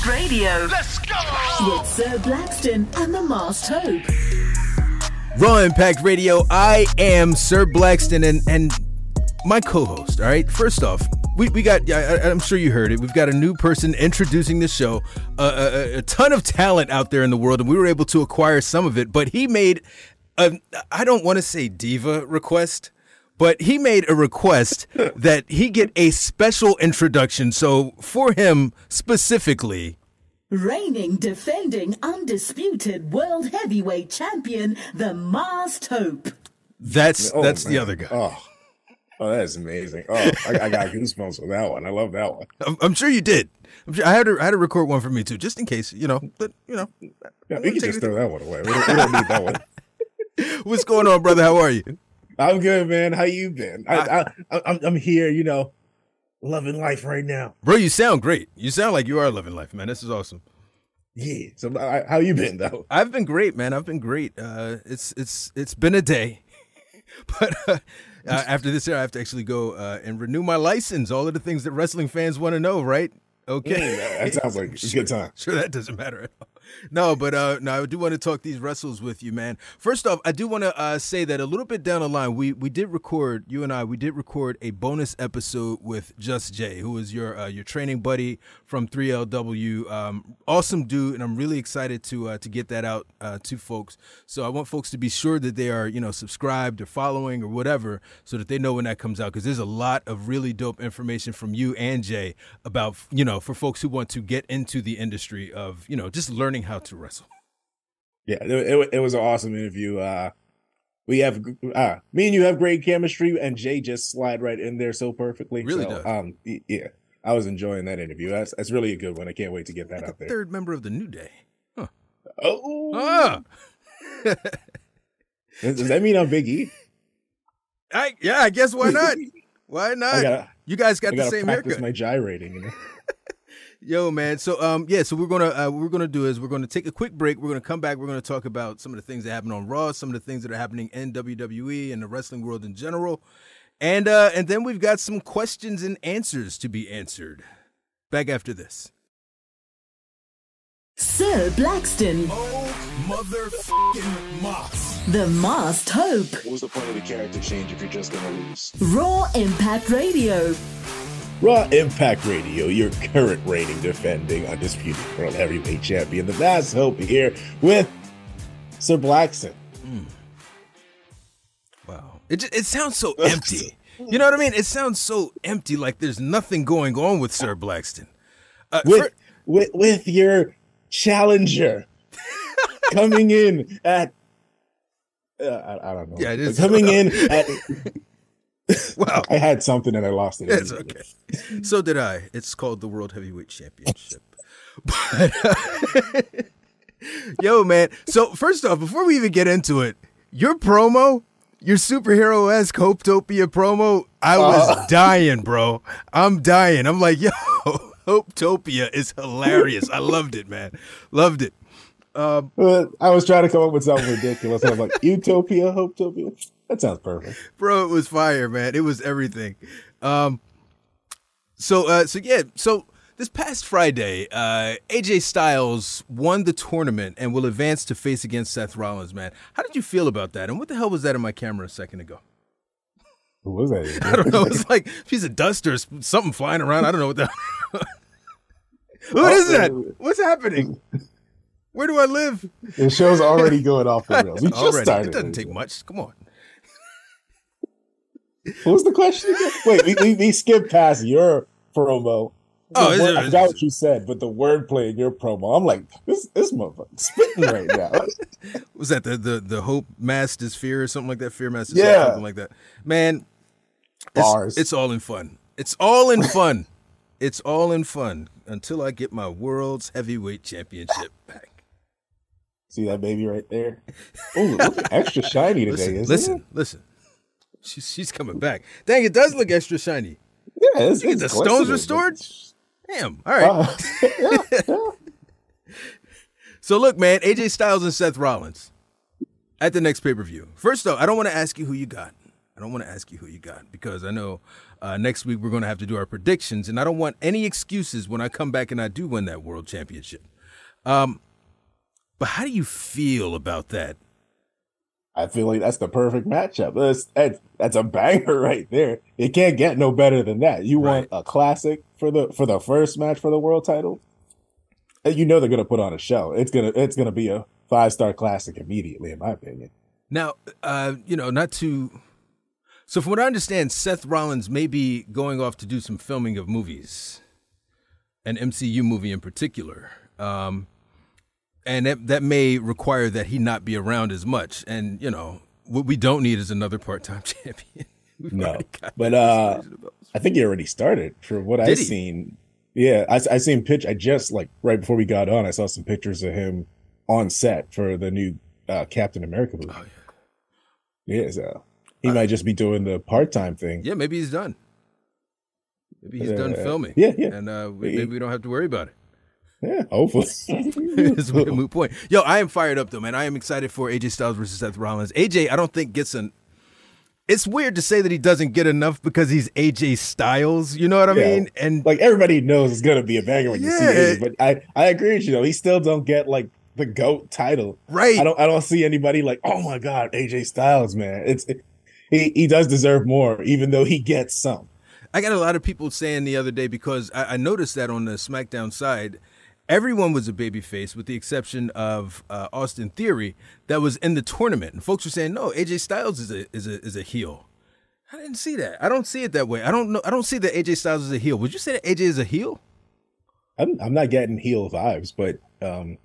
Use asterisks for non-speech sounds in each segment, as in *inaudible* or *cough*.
Impact Radio. Let's go! With Sir Blackston and the Masked Hope. Raw Impact Radio. I am Sir Blackston and and my co-host. All right. First off, we, we got. I, am sure you heard it. We've got a new person introducing the show. Uh, a, a, ton of talent out there in the world, and we were able to acquire some of it. But he made a. I don't want to say diva request. But he made a request *laughs* that he get a special introduction. So for him specifically, Reigning, defending, undisputed world heavyweight champion, the Masked Hope. That's Oh, that's the other guy. Oh, oh, that's amazing. Oh, I, I got goosebumps with that one. I love that one. I'm, I'm sure you did. I'm sure I had to I had to record one for me too, just in case, you know. But you know, Yeah, we can just throw that one away. We don't, we don't need that one. *laughs* what's going on, brother? How are you? I'm good, man. How you been? I, I, I, I'm, I'm here. You know, loving life right now. Bro, you sound great. You sound like you are loving life, man. This is awesome. Yeah. So, I, how you been though? I've been great, man. I've been great. Uh, it's it's it's been a day, *laughs* but uh, uh, after this year, I have to actually go uh, and renew my license. All of the things that wrestling fans want to know, right? Okay, Mm, that sounds like a good *laughs* time. Sure, that doesn't matter at all. No, but uh, no, I do want to talk these wrestles with you, man. First off, I do want to uh, say that a little bit down the line, we we did record you and I. We did record a bonus episode with Just Jay, who is your uh, your training buddy from 3LW. Um, awesome dude, and I'm really excited to uh, to get that out uh, to folks. So I want folks to be sure that they are you know subscribed or following or whatever, so that they know when that comes out. Because there's a lot of really dope information from you and Jay about you know for folks who want to get into the industry of you know just learning how to wrestle. Yeah, it, it, it was an awesome interview. Uh, we have uh, me and you have great chemistry, and Jay just slide right in there so perfectly. Really so, does. Um, yeah, I was enjoying that interview. That's that's really a good one. I can't wait to get that Like out there. third member of the New Day. Huh. Oh, Ah, does, does that mean I'm Big E? I, yeah, I guess why *laughs* not? Why not? gotta, you guys got the same practice haircut. my gyrating. You know? *laughs* Yo, man. So, um, yeah. So we're gonna uh, what we're gonna do is we're gonna take a quick break. We're gonna come back. We're gonna talk about some of the things that happen on Raw, some of the things that are happening in WWE and the wrestling world in general, and uh, and then we've got some questions and answers to be answered. Back after this. Sir Blackston, Oh, motherfucking Moss. the Masked Hope. What's the point of the character change if you're just gonna lose? Raw Impact Radio. Raw Impact Radio, your current reigning, defending, undisputed world heavyweight champion, the Mass Hope here with Sir Blackston. Wow. It just, it sounds so empty. You know what I mean? It sounds so empty, like there's nothing going on with Sir Blackston. Uh, with fir- with with your challenger *laughs* coming in at uh, I, I don't know. Yeah, it is. coming in *laughs* at. Wow. I had something and I lost it. It's okay. So did I. It's called the World Heavyweight Championship. *laughs* But uh, *laughs* yo, man. So first off, before we even get into it, your promo, your superhero esque Hopetopia promo, I was dying, bro. I'm dying. I'm like, *laughs* yo, Hopetopia is hilarious. I loved it, man. Loved it. Um, Uh, I was trying to come up with something ridiculous. I was like, Utopia, Hopetopia. That sounds perfect. bro, it was fire, man. It was everything. Um, so, uh, so yeah, so this past Friday, uh, AJ Styles won the tournament and will advance to face against Seth Rollins. Man, how did you feel about that? And what the hell was that in my camera a second ago? Who was that? *laughs* I don't know. It's like a piece of dust or something flying around. I don't know what that. *laughs* what is that? What's happening? Where do I live? The show's already going off the rails. We *laughs* just Already, started. it doesn't take much. Come on. What was the question again? Wait, we, we, we skipped past your promo. Oh, word- I forgot what you said, but the wordplay in your promo, I'm like, this this motherfucker spitting right now. *laughs* was that the the the hope masked is fear or something like that fear masked is Yeah. something like that man it's, Bars. it's all in fun it's all in fun it's all in fun until i get my world's heavyweight championship back See that baby right there? Oh, look extra shiny *laughs* today, listen listen listen she's, she's coming back dang it does look extra shiny Yeah, it's, it's the stones restored? damn all right Uh, *laughs* yeah, yeah. *laughs* So look, man, AJ Styles and Seth Rollins at the next pay per view. First off, I don't want to ask you who you got. I don't want to ask you who you got because I know Uh, next week, we're going to have to do our predictions, and I don't want any excuses when I come back and I do win that world championship. Um, but how do you feel about that? I feel like that's the perfect matchup. That's that's, that's a banger *laughs* right there. It can't get no better than that. You want a classic for the for the first match for the world title. And you know they're gonna put on a show. It's gonna it's gonna be a five star classic immediately, in my opinion. Now, uh, you know, not to. So, from what I understand, Seth Rollins may be going off to do some filming of movies, an MCU movie in particular. Um, and that, that may require that he not be around as much. And, you know, what we don't need is another part time *laughs* champion. We've No, but uh, I think he already started. For what Did I've he? seen, yeah, I I seen pitch. I just like right before we got on, I saw some pictures of him on set for the new uh, Captain America movie. Oh, yeah, so he might just be doing the part time thing. yeah, maybe he's done. Maybe he's done Uh, filming. yeah, yeah. And uh, we, maybe we don't have to worry about it. Yeah, hopefully. *laughs* it's a *laughs* moot point. Yo, I am fired up though, man. I am excited for AJ Styles versus Seth Rollins. AJ, I don't think gets an. It's weird to say that he doesn't get enough because he's AJ Styles. You know what I Yeah. mean? And like everybody knows it's gonna be a banger when you see Yeah. it. But I, I agree with you though. He still don't get like the GOAT title. Right. I don't I don't see anybody like, oh my God, AJ Styles, man. It's he he does deserve more, even though he gets some. I got a lot of people saying the other day because I, I noticed that on the SmackDown side, everyone was a babyface with the exception of uh, Austin Theory that was in the tournament, and folks were saying, "No, AJ Styles is a is a is a heel." I didn't see that. I don't see it that way. I don't know. I don't see that AJ Styles is a heel. Would you say that AJ is a heel? I'm I'm not getting heel vibes, but um,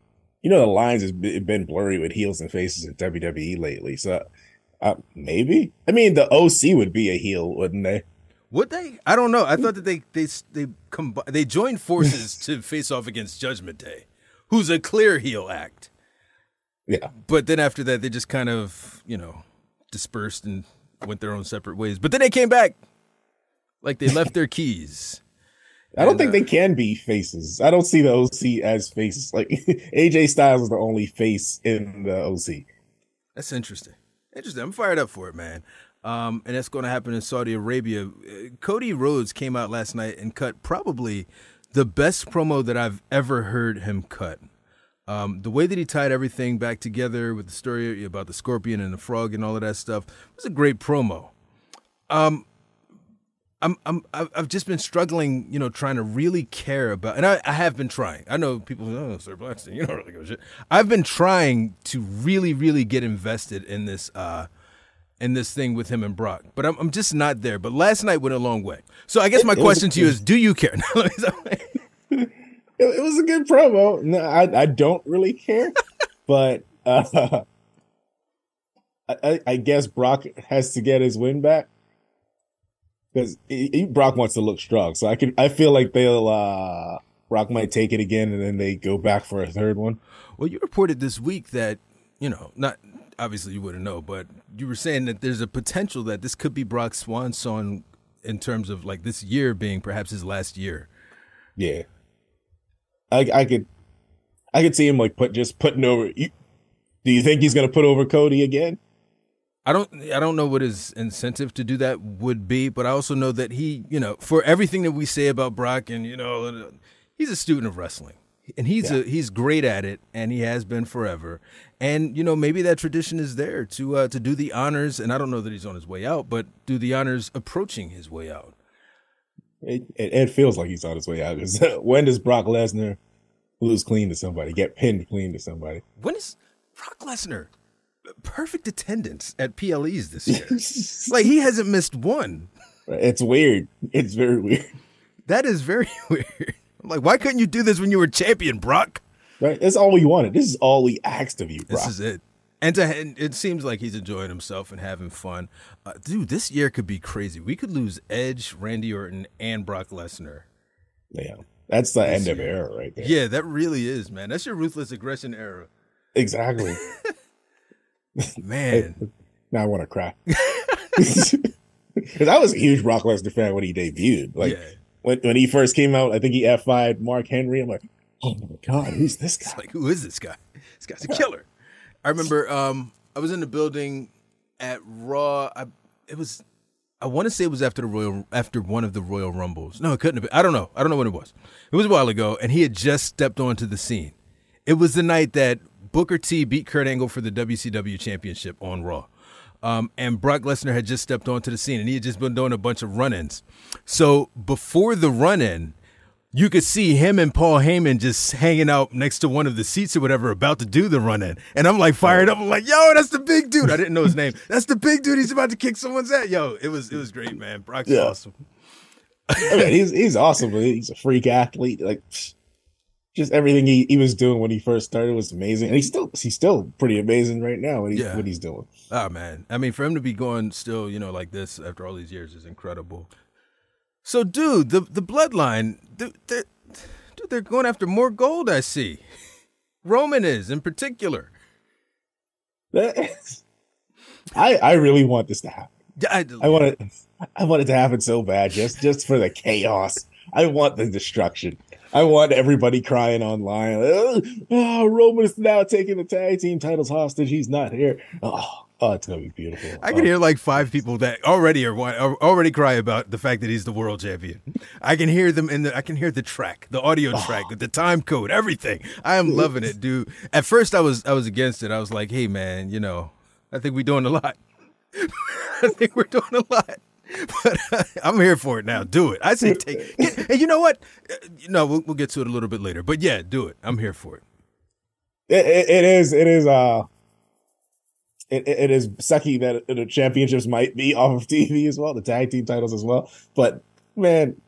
you know the lines has been blurry with heels and faces in WWE lately. So uh, maybe I mean the OC would be a heel, wouldn't they? Would they? I don't know. I thought that they they they they joined forces *laughs* to face off against Judgment Day, who's a clear heel act. Yeah. But then after that, they just kind of you know dispersed and went their own separate ways. But then they came back, like they left their *laughs* keys. I don't And, think uh, they can be faces. I don't see the OC as faces. Like *laughs* AJ Styles is the only face in the OC. That's interesting. Interesting. I'm fired up for it, man. Um, and that's going to happen in Saudi Arabia. Uh, Cody Rhodes came out last night and cut probably the best promo that I've ever heard him cut. Um, the way that he tied everything back together with the story about the scorpion and the frog and all of that stuff was a great promo. Um, I'm, I'm, I've just been struggling, you know, trying to really care about, and I, I have been trying. I know people, oh, Sir Blackston, you don't really give a shit. I've been trying to really, really get invested in this, uh, in this thing with him and Brock, but I'm, I'm just not there. But last night went a long way. So I guess my It- it question to you is, do you care? *laughs* *laughs* It, it was a good promo. No, I I don't really care, *laughs* but uh, I, I- I guess Brock has to get his win back because Brock wants to look strong. So I can I feel like they'll uh, Brock might take it again and then they go back for a third one. Well, you reported this week that, you know, not obviously you wouldn't know, but you were saying that there's a potential that this could be Brock's swan song in terms of like this year being perhaps his last year. Yeah, I I could I could see him like put just putting over. You, do you think he's gonna put over Cody again? I don't I don't know what his incentive to do that would be, but I also know that he, you know, for everything that we say about Brock and you know, he's a student of wrestling. And he's a he's great at it and he has been forever. And you know, maybe that tradition is there to uh, to do the honors and I don't know that he's on his way out, but do the honors approaching his way out. It, it, it feels like he's on his way out. *laughs* when does Brock Lesnar lose clean to somebody, get pinned clean to somebody? When is Brock Lesnar perfect attendance at PLEs this year? *laughs* like he hasn't missed one. It's weird. It's very weird. That is very *laughs* weird. I'm like, why couldn't you do this when you were champion, Brock? Right? That's all we wanted. This is all we asked of you, Brock. This is it. And to, and it seems like he's enjoying himself and having fun. Uh, dude, this year could be crazy. We could lose Edge, Randy Orton, and Brock Lesnar. yeah. That's the end of era right there. Yeah, that really is, man. That's your ruthless aggression era. Exactly. *laughs* Man. *laughs* now I want to cry. *laughs* Because I was a huge Brock Lesnar fan when he debuted. Like Yeah. When, when he first came out, I think he F5'd Mark Henry. I'm like, oh my God, who's this guy? It's like, who is this guy? This guy's a killer. I remember um, I was in the building at Raw. I, it was I want to say it was after the Royal after one of the Royal Rumbles. No, it couldn't have been. I don't know. I don't know when it was. It was a while ago, and he had just stepped onto the scene. It was the night that Booker T beat Kurt Angle for the WCW Championship on Raw. Um, and Brock Lesnar had just stepped onto the scene, and he had just been doing a bunch of run-ins. So before the run-in, you could see him and Paul Heyman just hanging out next to one of the seats or whatever, about to do the run in. And I'm like fired up. I'm like, yo, that's the big dude. I didn't know his name. *laughs* That's the big dude. He's about to kick someone's ass. Yo, it was it was great, man. Brock's Yeah. awesome. I mean, he's he's *laughs* awesome. He's a freak athlete. Like just everything he, he was doing when he first started was amazing, and he's still he's still pretty amazing right now. What, he, Yeah. what he's doing. Oh man. I mean, for him to be going still, you know, like this after all these years is incredible. So, dude, the the bloodline, dude, they're, dude, they're going after more gold. I see. Roman is in particular. I I really want this to happen. I, I want it. I want it to happen so bad, just just for the chaos. I want the destruction. I want everybody crying online. Oh, oh, Roman is now taking the tag team titles hostage. He's not here. Oh, oh it's gonna be beautiful. I can Oh, hear like five people that already are, are already cry about the fact that he's the world champion. I can hear them in the I can hear the track, the audio oh. track with the time code, everything. I am loving it, dude. At first I was I was against it. I was like, "Hey man, you know, I think we're doing a lot. *laughs* I think we're doing a lot." *laughs* But uh, I'm here for it now. Do it. I say take. Get, and you know what? Uh, know, we'll, we'll get to it a little bit later. But yeah, do it. I'm here for it. it, it, it is it is uh it, it it is sucky that the championships might be off of TV as well, the tag team titles as well. But man,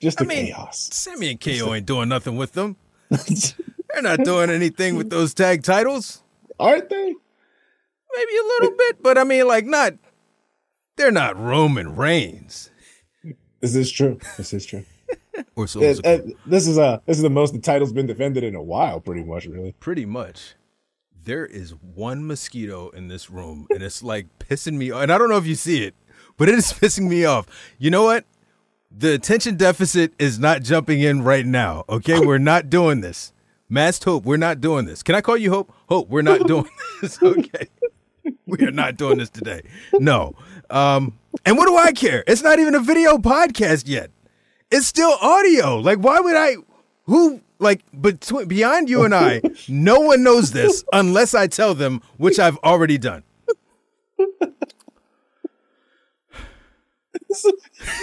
just the I mean, chaos. Sami and KO ain't doing nothing with them. *laughs* They're not doing anything with those tag titles. Aren't they? Maybe a little bit, but I mean, like, not. They're not Roman Reigns This is true. This is true. *laughs* or so. Uh, uh, this is uh this is the most the title's been defended in a while, pretty much, really. Pretty much. There is one mosquito in this room, and it's like pissing me off. And I don't know if you see it, but it is *laughs* pissing me off. You know what? The attention deficit is not jumping in right now. Okay, *laughs* we're not doing this. Masked Hope, we're not doing this. Can I call you Hope? Hope, we're not doing this. Okay. We are not doing this today. No. Um, and what do I care? It's not even a video podcast yet. It's still audio. Like, why would I? Who? Like, between beyond you and I, *laughs* no one knows this unless I tell them, which I've already done.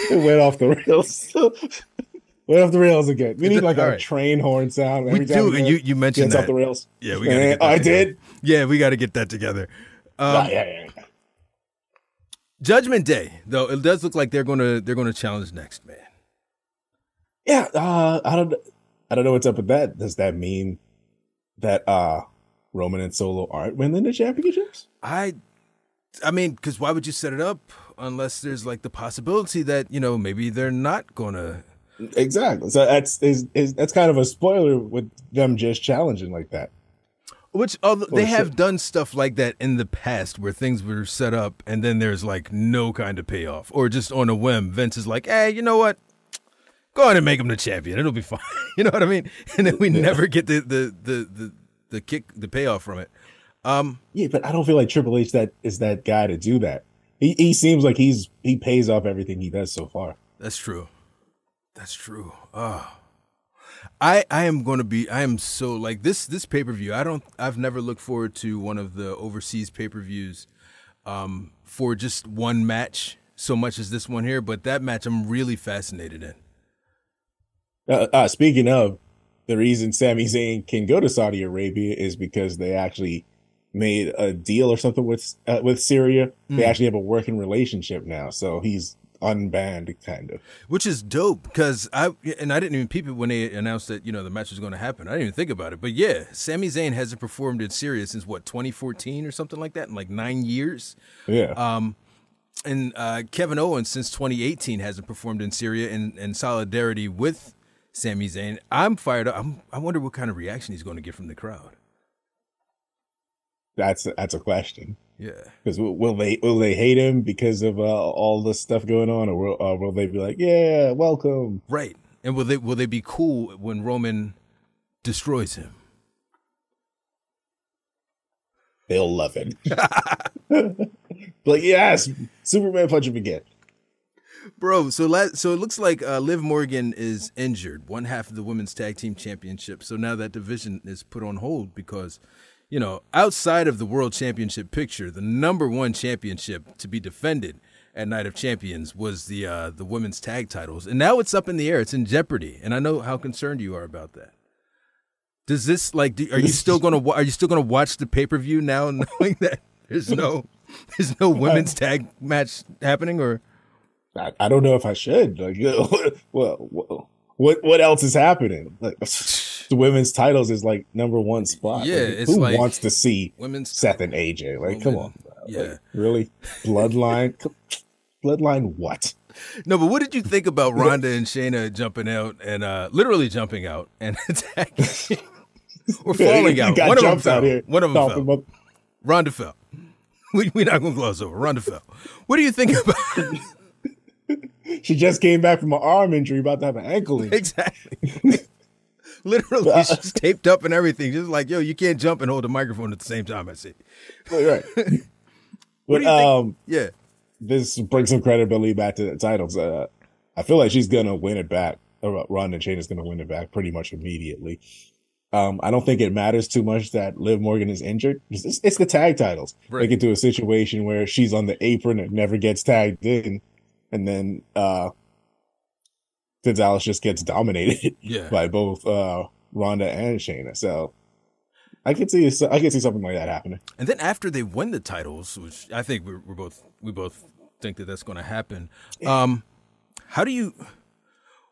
It went off the rails. *laughs* went off the rails again. We need did- like a all right. train horn sound. We every time do, and you you mentioned gets that. off the rails. Yeah, we gotta get that I together. did. Yeah, we got to get that together. Um, yeah, yeah, yeah. Judgment Day, though, it does look like they're gonna they're gonna challenge next, man. Yeah, uh, I don't, I don't know what's up with that. Does that mean that uh Roman and Solo aren't winning the championships? I, I mean, because why would you set it up unless there's like the possibility that you know maybe they're not gonna. Exactly. So that's is, is that's kind of a spoiler with them just challenging like that. Which although they Or have done stuff like that in the past where things were set up and then there's like no kind of payoff or just on a whim. Vince is like, hey, you know what? Go ahead and make him the champion. It'll be *laughs* fine. you know what I mean? And then we never get the the the the, the kick the payoff from it. Um, Yeah, but I don't feel like Triple H that is that guy to do that. He he seems like he's he pays off everything he does so far. That's true. That's true. Oh. I I am going to be I am so like this this pay-per-view. I don't I've never looked forward to one of the overseas pay-per-views um for just one match so much as this one here, but that match I'm really fascinated in. Uh, uh, speaking of, the reason Sami Zayn can go to Saudi Arabia is because they actually made a deal or something with uh, with Syria. They Mm. actually have a working relationship now, so he's unbanned, kind of. Which is dope because I and I didn't even peep it when they announced that you know the match was going to happen. I didn't even think about it, but yeah, Sami Zayn hasn't performed in Syria since what 2014 or something like that in like nine years. Yeah, Um, and uh, Kevin Owens since 2018 hasn't performed in Syria in, in solidarity with Sami Zayn. I'm fired up. I'm, I wonder what kind of reaction he's going to get from the crowd. that's that's a question. Yeah. Because will, will they will they hate him because of uh, all the stuff going on, or will uh, will they be like, yeah, welcome? Right. And will they will they be cool when Roman destroys him? They'll love it. *laughs* like yes, Superman punch him again. Bro, so la- so it looks like uh, Liv Morgan is injured, one half of the women's tag team championship. So now that division is put on hold because, you know, outside of the world championship picture, the number one championship to be defended at Night of Champions was the uh, the women's tag titles, and now it's up in the air. It's in jeopardy, and I know how concerned you are about that. Does this like? Do, are you still gonna Are you still gonna watch the pay per view now, *laughs* knowing that there's no there's no *laughs* women's tag match happening, or I, I don't know if I should. Like, *laughs* well, well, what what else is happening? Like, *sighs* the women's titles is like number one spot. Yeah, Like, it's who like wants to see women's Seth and AJ? Like, come on, yeah. Like, really? Bloodline? *laughs* Bloodline? What? No, but what did you think about *laughs* Ronda and Shayna jumping out and uh, literally jumping out and *laughs* attacking or falling out? got One of them fell. here One of them fell. about- Ronda fell. We, we're not going to gloss over. Ronda fell. What do you think about *laughs* She just came back from an arm injury, about to have an ankle *laughs* injury. exactly? *laughs* literally, she's taped up and everything. Just like, yo, you can't jump and hold a microphone at the same time. I see. right. What But do you think? um, Yeah. this brings some credibility back to the titles. Uh, I feel like she's gonna win it back. Or Ronda Chain is gonna win it back pretty much immediately. Um, I don't think it matters too much that Liv Morgan is injured. It's, it's- the tag titles. Right. They get to a situation where she's on the apron and never gets tagged in, and then uh, Gonzalez just gets dominated *laughs* Yeah. by both uh, Ronda and Shayna. So I could see I could see something like that happening. And then after they win the titles, which I think we're, we're both we both think that that's going to happen. Um, how do you?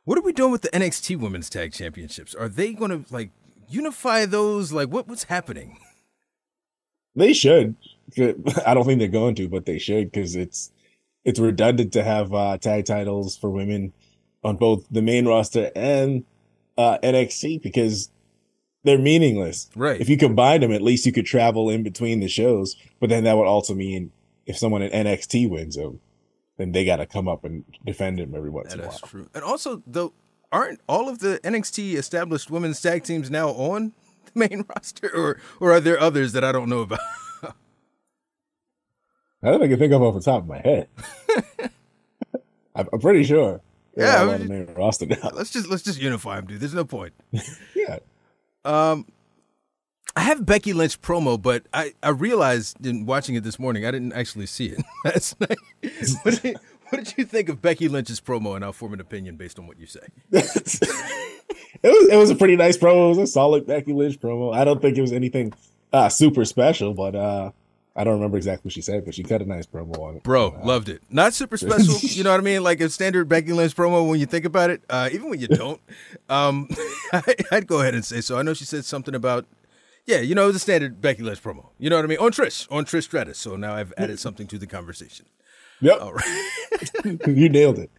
What are we doing with the NXT Women's Tag Championships? Are they going to like unify those? Like what what's happening? They should. *laughs* I don't think they're going to, but they should because it's it's redundant to have uh, tag titles for women on both the main roster and uh, NXT because they're meaningless. Right. If you combine them, at least you could travel in between the shows. But then that would also mean if someone in NXT wins them, then they got to come up and defend them every once in a That's while. true. And also, though, aren't all of the NXT established women's tag teams now on the main *laughs* roster, or or are there others that I don't know about? I don't think I can think of off the top of my head. *laughs* I'm, pretty sure. Yeah, I mean- main roster now. *laughs* let's just let's just unify them, dude. There's no point. *laughs* Yeah. Um, I have Becky Lynch promo, but I, I realized in watching it this morning, I didn't actually see it last night. what, did, what did you think of Becky Lynch's promo? And I'll form an opinion based on what you say. it was it was a pretty nice promo. It was a solid Becky Lynch promo. I don't think it was anything uh, super special, but uh, I don't remember exactly what she said, but she cut a nice promo on it. Bro, loved it. Not super *laughs* special, you know what I mean? Like a standard Becky Lynch promo when you think about it, uh, even when you don't. Um, *laughs* I, I'd go ahead and say so. I know she said something about, yeah, you know, it was a standard Becky Lynch promo. You know what I mean? On Trish, on Trish Stratus. So now I've added something to the conversation. Yep, All right. *laughs* you nailed it.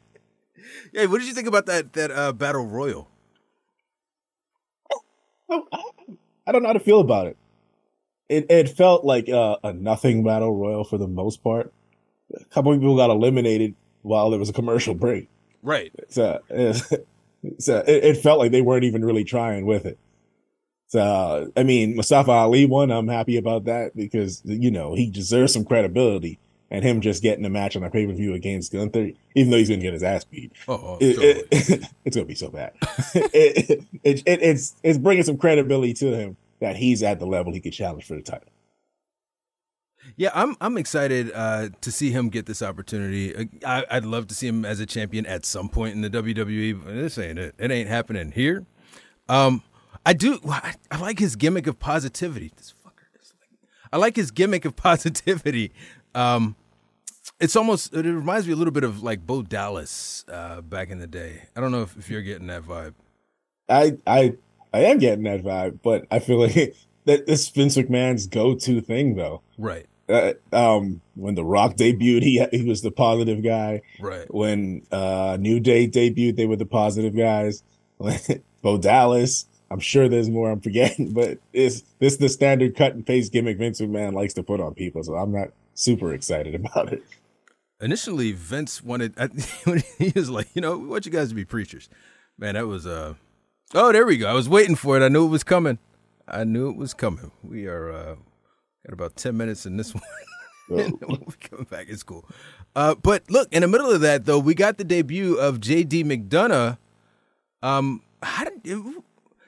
Hey, what did you think about that that uh, battle royal? I don't know how to feel about it. It it felt like uh, a nothing battle royal for the most part. A couple people got eliminated while there was a commercial break. Right. So, *laughs* so it, it felt like they weren't even really trying with it. So, I mean, Mustafa Ali won. I'm happy about that because, you know, he deserves some credibility. And him just getting a match on a pay per view against Gunther, even though he's going to get his ass beat, Oh, oh, it- totally. *laughs* it's going to be so bad. *laughs* it, it, it, it's, it's bringing some credibility to him that he's at the level he could challenge for the title. Yeah, I'm I'm excited uh, to see him get this opportunity. Uh, I, I'd love to see him as a champion at some point in the WWE. But this ain't it. It ain't happening here. Um, I do. I, I like his gimmick of positivity. This fucker. Is like, I like his gimmick of *laughs* positivity. Um, it's almost. It reminds me a little bit of like Bo Dallas uh, back in the day. I don't know if, if you're getting that vibe. I I I am getting that vibe, but I feel like *laughs* that this Vince McMahon's go-to thing though. Right. Uh, um, when The Rock debuted, he he was the positive guy. Right. When uh, New Day debuted, they were the positive guys. *laughs* Bo Dallas, I'm sure there's more I'm forgetting, *laughs* but it's this is the standard cut and paste gimmick Vince McMahon likes to put on people. So I'm not super excited about it. Initially, Vince wanted. I, he was like, you know, we want you guys to be preachers. Man, that was uh. Oh, there we go. I was waiting for it. I knew it was coming. I knew it was coming. We are uh got about ten minutes in this *laughs* one. we'll *laughs* coming back. It's cool. Uh, but look, in the middle of that though, we got the debut of J.D. McDonagh. Um, how did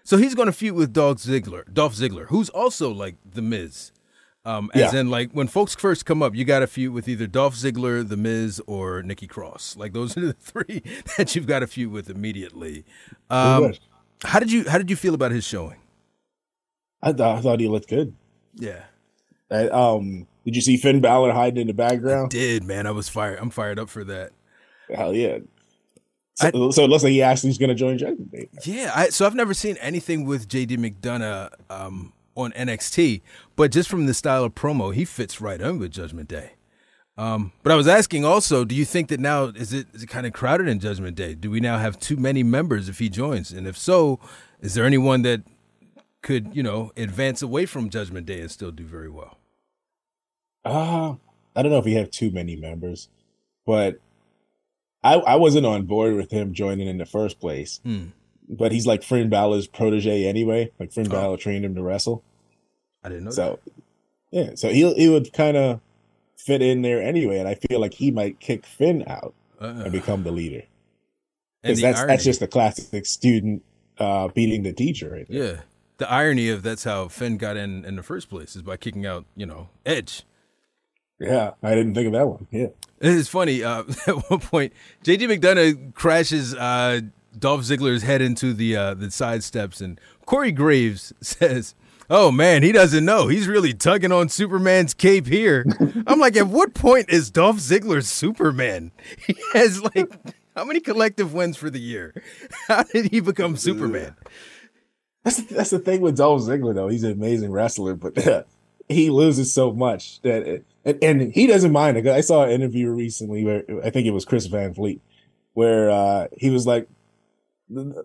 so he's going to feud with Dolph Ziggler, Dolph Ziggler, who's also like the Miz. Um, as Yeah. in, like when folks first come up, you got to feud with either Dolph Ziggler, The Miz, or Nikki Cross. Like those are the *laughs* three that you've got to feud with immediately. Um. How did you How did you feel about his showing? I thought I thought he looked good. Yeah, Uh, um, did you see Finn Balor hiding in the background? did man, I was fired. I'm fired up for that. Hell yeah. So, so it looks like he actually is going to join Judgment Day. Yeah, I, so I've never seen anything with JD McDonagh um, on NXT, but just from the style of promo, he fits right in with Judgment Day. Um, but I was asking also, do you think that now is it is it kind of crowded in Judgment Day? Do we now have too many members if he joins? And if so, is there anyone that could you know advance away from Judgment Day and still do very well? Uh, I don't know if we have too many members, but I I wasn't on board with him joining in the first place. Hmm. But he's like Finn Balor's protege anyway. Like Finn Oh. Balor trained him to wrestle. I didn't know. So yeah, so he he would kind of fit in there anyway, and I feel like he might kick Finn out. Uh, and become the leader because that's irony- that's just a classic student uh beating the teacher right there. yeah. The irony of that's how Finn got in in the first place is by kicking out you know Edge. Yeah, I didn't think of that one. Yeah, It's funny. Uh, *laughs* at one point, JD McDonagh crashes uh, Dolph Ziggler's head into the uh, the side steps, and Corey Graves *laughs* says, "Oh man, he doesn't know. He's really tugging on Superman's cape here." *laughs* I'm like, at what point is Dolph Ziggler Superman? *laughs* He has like how many collective wins for the year? *laughs* How did he become Superman? that's that's the thing with Dolph Ziggler though. He's an amazing wrestler, but he loses so much that it, and, and he doesn't mind it. I saw an interview recently where I think it was Chris Van Vliet, where uh, he was like,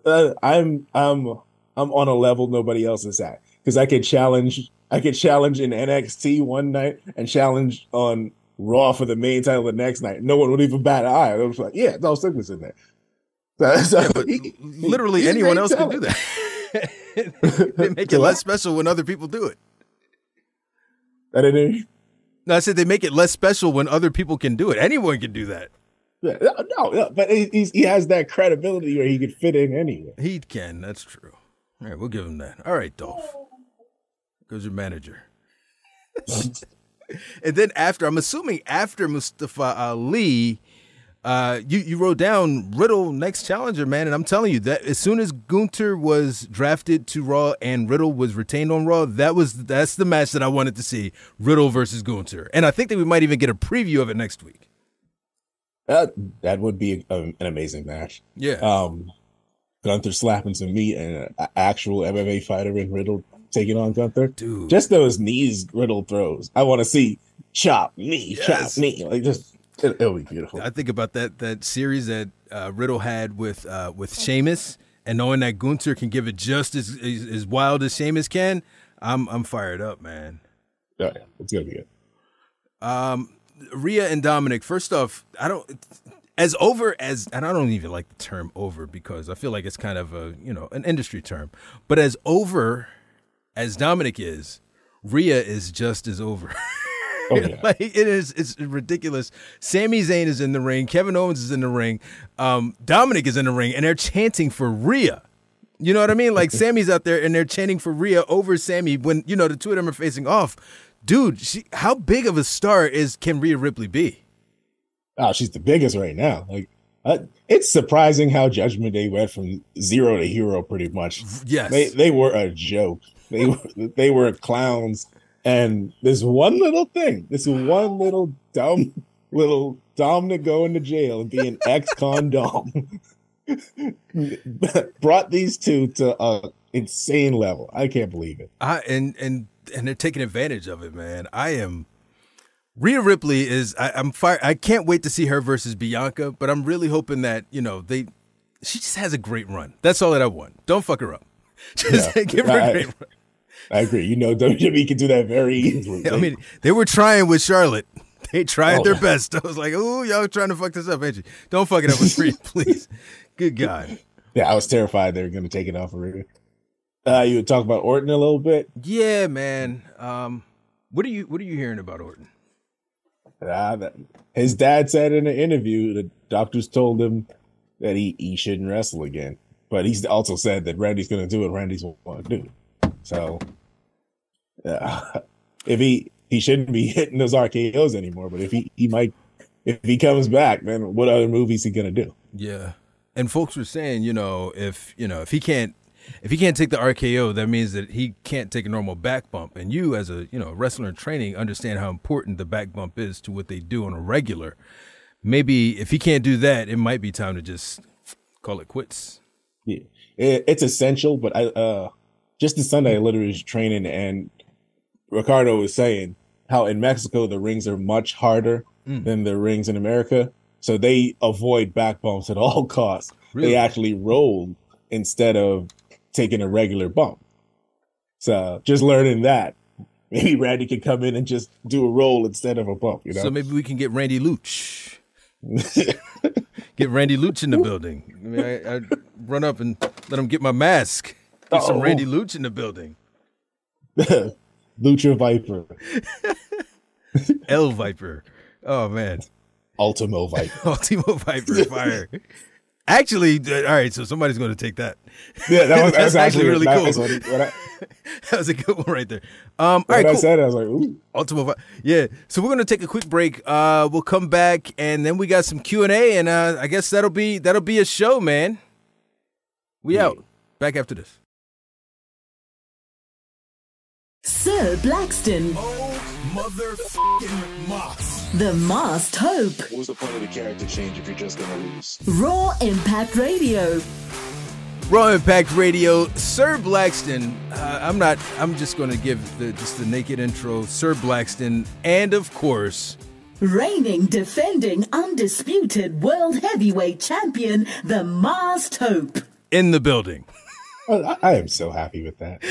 uh, "I'm I'm I'm on a level nobody else is at because I could challenge I could challenge in NXT one night and challenge on Raw for the main title the next night. No one would even bat an eye. I was like, yeah, Dolph Ziggler's in there. *laughs* So, so But he- literally he's a anyone else can do that. *laughs* they make it less special when other people do it. I didn't. No, I said they make it less special when other people can do it. Anyone can do that. Yeah, no, no, but he, he's, he has that credibility where he could fit in anywhere. He can. That's true. All right, we'll give him that. All right, Dolph. Goes your manager. *laughs* and then after, I'm assuming after Mustafa Ali, uh, you you wrote down Riddle next challenger, man, and I'm telling you that as soon as Gunther was drafted to Raw and Riddle was retained on Raw, that was that's the match that I wanted to see: Riddle versus Gunther, and I think that we might even get a preview of it next week. That that would be a, an amazing match. Yeah, Um, Gunther slapping some meat and an actual MMA fighter in Riddle taking on Gunther. dude. Just those knees Riddle throws. I want to see chop knee, Yes. chop knee. Like just it, it'll be beautiful. I think about that that series that uh, Riddle had with uh, with Sheamus, and knowing that Gunther can give it just as, as as wild as Sheamus can, I'm I'm fired up, man. Yeah, yeah, it's gonna be good. Um, Rhea and Dominic. First off, I don't as over as, and I don't even like the term over because I feel like it's kind of a you know an industry term, but as over as Dominic is, Rhea is just as over. Oh, *laughs* yeah. like it is it's ridiculous. Sami Zayn is in the ring, Kevin Owens is in the ring, um, Dominic is in the ring, and they're chanting for Rhea. You know what I mean? Like *laughs* Sami's out there and they're chanting for Rhea over Sammy when you know the two of them are facing off. Dude, she, how big of a star is can Rhea Ripley be? Oh, she's the biggest right now. Like uh, it's surprising how Judgment Day went from zero to hero pretty much. Yes. They they were a joke. They were they were clowns. And this one little thing, this one little dumb little Dominic go into jail and be an ex-con Dom *laughs* brought these two to a insane level. I can't believe it. I and and and they're taking advantage of it, man. I am Rhea Ripley is I, I'm fire I can't wait to see her versus Bianca, but I'm really hoping that, you know, they she just has a great run. That's all that I want. Don't fuck her up. *laughs* Just Yeah. *laughs* give her a I- great run. I agree. You know, *laughs* WWE can do that very *laughs* easily. I mean, they were trying with Charlotte. *laughs* They tried Oh, their best. I was like, "Oh, y'all trying to fuck this up, ain't you? Don't fuck it up with Rhea, please." Good God. yeah, I was terrified they were going to take it off of her. Uh, you would talk about Orton a little bit. Yeah, man. Um, what are you What are you hearing about Orton? Uh, his dad said in an interview the doctors told him that he, he shouldn't wrestle again. But he's also said that Randy's going to do what Randy's want to do. So uh, *laughs* if he he shouldn't be *laughs* hitting those RKO's anymore, but if he he might if he comes back, then what other movies he going to do? Yeah. And folks were saying, you know, if you know if he can't if he can't take the RKO, that means that he can't take a normal back bump. And you, as a you know wrestler in training, understand how important the back bump is to what they do on a regular. Maybe if he can't do that, it might be time to just call it quits. Yeah, it's essential. But I uh, just this Sunday, I literally was training, and Ricardo was saying how in Mexico the rings are much harder Mm. than the rings in America, so they avoid back bumps at *laughs* all costs. Really? They actually roll instead of taking a regular bump. So just learning that, *laughs* maybe Randy can come in and just do a roll instead of a bump. You know, So maybe we can get Randy Luch. *laughs* get Randy Luch in the building. I mean, I, I run up and let him get my mask. Get some Randy Luch in the building. *laughs* Lucha Viper, *laughs* El Viper. Oh man, Ultimo Viper. *laughs* Ultimo Viper fire. Actually, uh, all right. So somebody's going to take that. Yeah, that was, That's that's actually really that cool. was what when I, That was a good one right there. Um, all right, I cool. said it, I was like, ooh. Ultimo, Vi- yeah. So we're gonna take a quick break. Uh, we'll come back and then we got some Q and A, and uh, I guess that'll be that'll be a show, man. We Yeah. out. Back after this. Sir Blackston, Oh, motherfucking Moss. the masked hope. What was the point of the character change if you're just gonna lose? Raw Impact Radio. Raw Impact Radio, Sir Blackston. Uh, I'm not. I'm just going to give the just the naked intro. Sir Blackston, and of course, Reigning, defending, undisputed world heavyweight champion, the masked hope. in the building. I, I am so happy with that.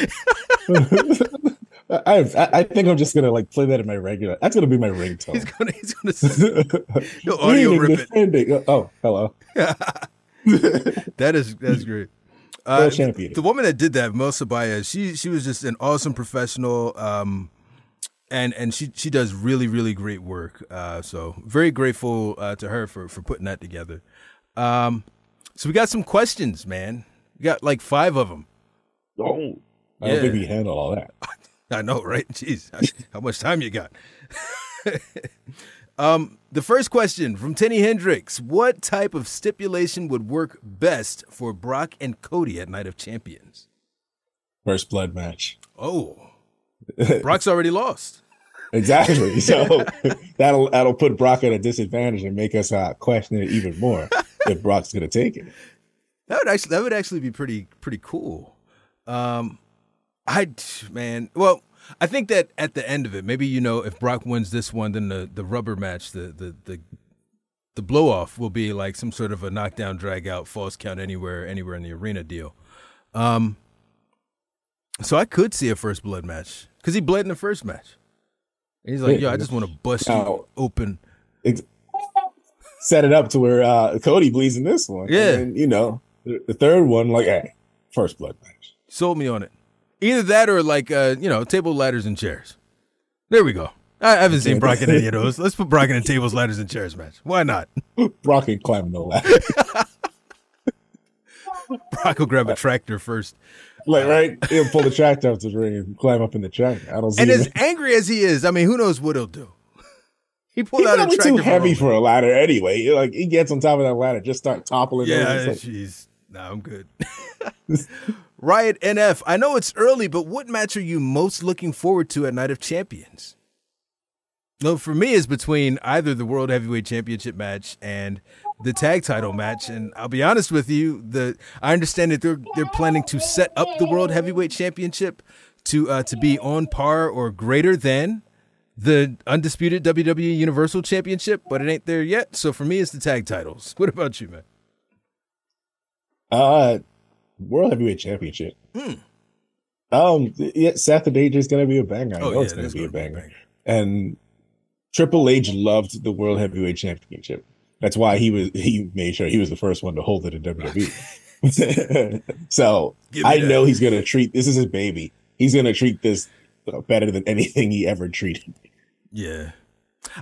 *laughs* I, I I think I'm just gonna like play that in my regular. That's gonna be my ringtone. He's gonna. He's gonna. *laughs* He'll audio Reading, rip it. Oh, hello. *laughs* That is that's *laughs* great. Uh, World champion. The woman that did that, Melissa Baez, she she was just an awesome professional, um, and and she she does really really great work. Uh, so very grateful uh, to her for for putting that together. Um, so we got some questions, man. We got like five of them. Oh, I Yeah. don't think we can handle all that. I know, right? *laughs* Jeez, how much time you got? *laughs* um, the first question from Tenny Hendricks: What type of stipulation would work best for Brock and Cody at Night of Champions? First blood match. Oh, *laughs* Brock's already lost. Exactly. So that'll that'll put Brock at a disadvantage and make us uh, question it even more if Brock's gonna take it. That would actually that would actually be pretty pretty cool. Um, I man, well, I think that at the end of it, maybe you know, if Brock wins this one, then the the rubber match, the the the the blow off will be like some sort of a knockdown, drag out, false count anywhere anywhere in the arena deal. Um, so I could see a first blood match because he bled in the first match. And he's like, yo, I just want to bust you open. Ex- Set it up to where uh, Cody bleeds in this one. Yeah. And then, you know, the, the third one, like, hey, first blood match. Sold me on it. Either that or like uh, you know, table ladders and chairs. There we go. I haven't seen Brock in any of those. Let's put Brock in a tables, ladders, and chairs match. Why not? *laughs* Brock ain't climbing no ladder. *laughs* Brock will grab a tractor first. like, right? He'll pull the *laughs* tractor out to the ring and climb up in the tractor. I don't see And as angry as he is, I mean, who knows what he'll do? He pulled He's out a probably tractor too heavy for a ladder anyway. Like he gets on top of that ladder, just start toppling. over. Yeah, It's like, jeez. Nah, I'm good. Riot NF. I know it's early, but what match are you most looking forward to at Night of Champions? No, for me, it's between either the World Heavyweight Championship match and the tag title match. And I'll be honest with you, the I understand that they're they're planning to set up the World Heavyweight Championship to uh, to be on par or greater than the undisputed WWE Universal Championship, but it ain't there yet. So for me, it's the tag titles. *laughs* What about you, man? uh, World Heavyweight Championship. Um, yeah, Saturday is going to be a banger. I know it's going to be a gonna banger. And Triple H loved the World Heavyweight Championship. That's why he was he made sure he was the first one to hold it in WWE. *laughs* so I that. know he's going to treat this is his baby. He's going to treat this uh, better than anything he ever treated. Yeah.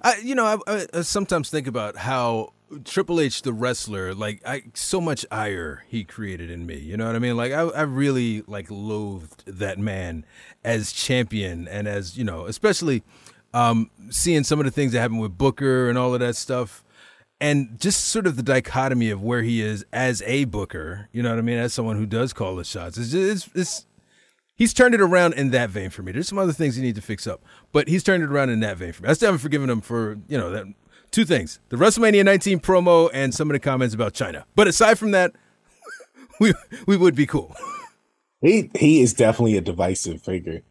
I, you know, I, I sometimes think about how Triple H, the wrestler, like I, so much ire he created in me. You know what I mean? Like I, I really like loathed that man as champion, and as you know, especially um, seeing some of the things that happened with Booker and all of that stuff, and just sort of the dichotomy of where he is as a Booker. You know what I mean? As someone who does call the shots, it's, it's, it's He's turned it around in that vein for me. There's some other things he need to fix up, but he's turned it around in that vein for me. I still haven't forgiven him for you know that two things: the WrestleMania 19 promo and some of the comments about Chyna. But aside from that, *laughs* we we would be cool. He he is definitely a divisive figure.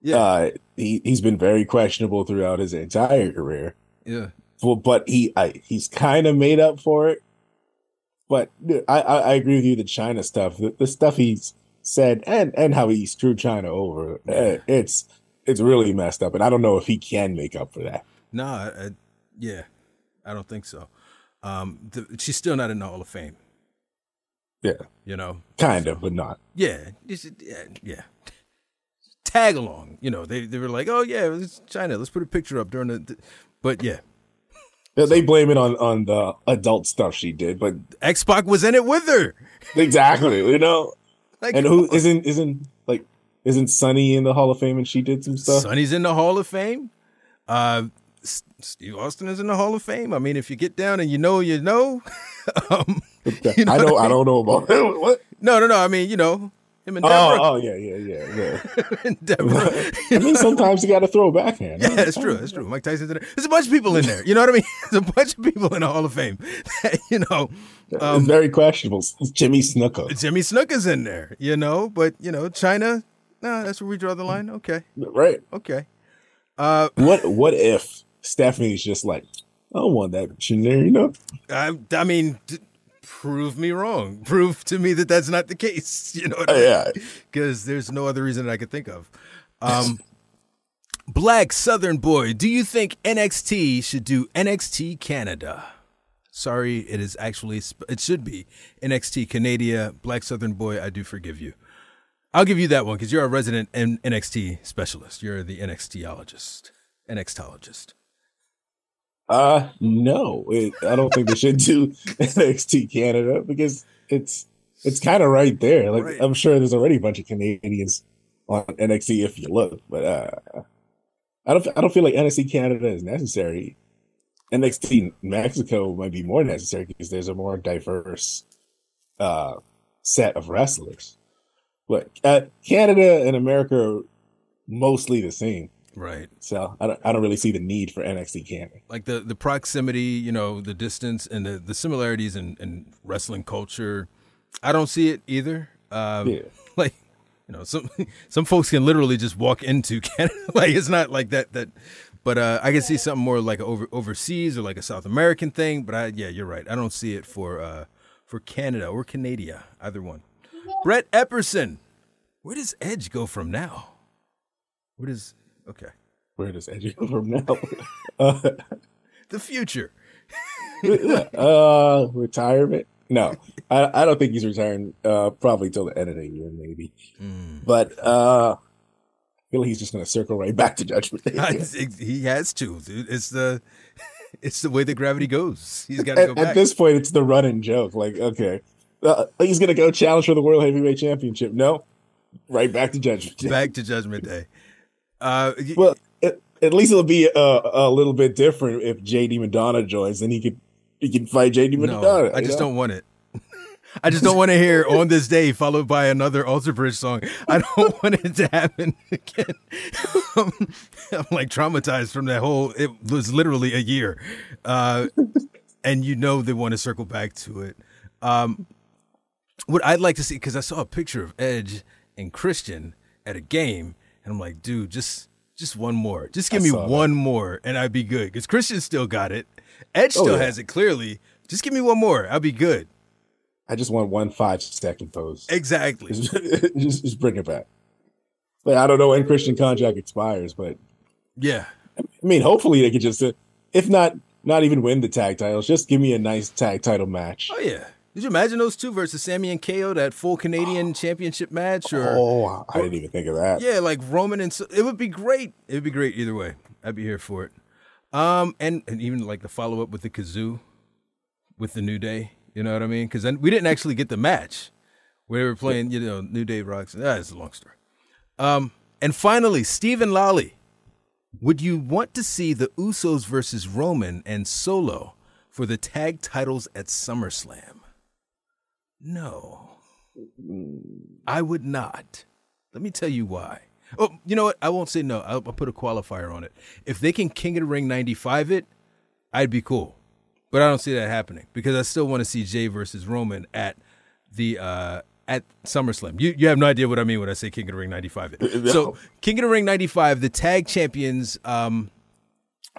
Yeah, Uh, he he's been very questionable throughout his entire career. yeah, Well, but he I, he's kind of made up for it. But I, I agree with you. The Chyna stuff, the, the stuff he's said, and and how he screwed Chyna over, eh, it's it's really messed up. And I don't know if he can make up for that. no, yeah, I don't think so. Um, the, she's still not in the Hall of Fame. Yeah, You know, kind of, but not. yeah, yeah, yeah. Tag along. You know, they they were like, oh yeah, it's Chyna. Let's put a picture up during the. But yeah, They- They blame it on on the adult stuff she did, but X Pac was in it with her. exactly, you know. *laughs* Like, And who isn't isn't like isn't Sunny in the Hall of Fame and she did some stuff? Sunny's in the Hall of Fame. Uh, Steve Austin is in the Hall of Fame. I mean, if you get down and you know, you know. *laughs* um, *laughs* you know I don't I I don't know about *laughs* what. no, no, no. I mean, you know, him and Oh, Deborah. oh yeah, yeah, yeah, yeah. and Deborah. I mean, sometimes you got to throw a backhand. Yeah, that's true. That's true. Mike Tyson's in there. There's a bunch of people in there. You know what I mean? There's a bunch of people in the Hall of Fame. that, you know, it's very questionable. It's Jimmy Snuka. Jimmy Snuka's in there. You know, but you know, Chyna. Nah, that's where we draw the line. Okay, right? okay. Uh, What What if Stephanie's just like, I don't want that in there, you know? I, I mean, d- prove me wrong. *laughs* Prove to me that that's not the case. *laughs* You know what I mean? yeah. Because there's no other reason I could think of. Um, Black Southern Boy, do you think NXT should do NXT Canada? Sorry, it is actually, it should be NXT Canada. Black Southern Boy, I do forgive you. I'll give you that one because you're a resident N- NXT specialist. You're the NXTologist. NXTologist. Uh, no, it, I don't think they should do *laughs* NXT Canada because it's it's kind of right there. Like Right. I'm sure there's already a bunch of Canadians on NXT if you look, but uh, I don't I don't feel like NXT Canada is necessary. NXT Mexico might be more necessary because there's a more diverse uh set of wrestlers. But uh, Canada and America are mostly the same, Right. so I don't I don't really see the need for NXT Canada. like the the proximity, you know, the distance and the the similarities in, in wrestling culture. I don't see it either. Um, Yeah. *laughs* Like, you know, some *laughs* some folks can literally just walk into *laughs* Canada. like it's not like that. That, but uh, I can see something more like over overseas or like a South American thing. But I, yeah, you're right. I don't see it for uh for Canada or Canada, either one. Brett Epperson, where does Edge go from now? Where does okay Where does Edge go *laughs* from now? uh, the future? *laughs* uh, retirement? No, I, I don't think he's retiring. Uh, probably till the end of the year, maybe. But uh, I feel like he's just gonna circle right back to Judgment Day. *laughs* I- he has to. Dude. It's the it's the way that gravity goes. He's got to go at, back. at this point, it's the running joke. Like, okay, uh, he's gonna go challenge for the World Heavyweight Championship. No, right back to Judgment Day. back to Judgment Day. Uh, Well, at, at least it'll be a, a little bit different if JD McDonagh joins. Then he could he can fight JD McDonagh. no, I just know? don't want it. *laughs* I just don't want to hear "On This Day" followed by another Alter Bridge song. I don't *laughs* want it to happen again. *laughs* I'm like traumatized from that whole. It was literally a year, uh, and you know they want to circle back to it. Um, what I'd like to see because I saw a picture of Edge and Christian at a game, and I'm like, dude, just just one more, just give I me saw that. one more, and I'd be good. Because Christian still got it, Edge Oh, still yeah. has it clearly. Just give me one more, I'll be good. I just want one five second pose. Exactly. *laughs* just, just bring it back. Like I don't know when Christian contract expires, but Yeah, I mean, hopefully they could just, uh, if not, not even win the tag titles, just give me a nice tag title match. Oh yeah. Did you imagine those two versus Sami and KO that full Canadian *gasps* championship match? Or Oh, I didn't even think of that. yeah, like Roman and so, it would be great. It would be great either way. I'd be here for it. Um, and, and even like the follow up with the kazoo, with the New Day. You know what I mean? Because then we didn't actually get the match. We were playing, you know, New Day rocks. That's a long story. Um, and finally, Stephen Lally. Would you want to see the Usos versus Roman and Solo for the tag titles at SummerSlam? No. I would not. Let me tell you why. Oh, you know what? I won't say no. I'll, I'll put a qualifier on it. If they can King of the Ring 95 it, I'd be cool. But I don't see that happening because I still want to see Jay versus Roman at the uh, at SummerSlam. You you have no idea what I mean when I say King of the Ring 95 it. *laughs* So King of the Ring 95, the tag champions um,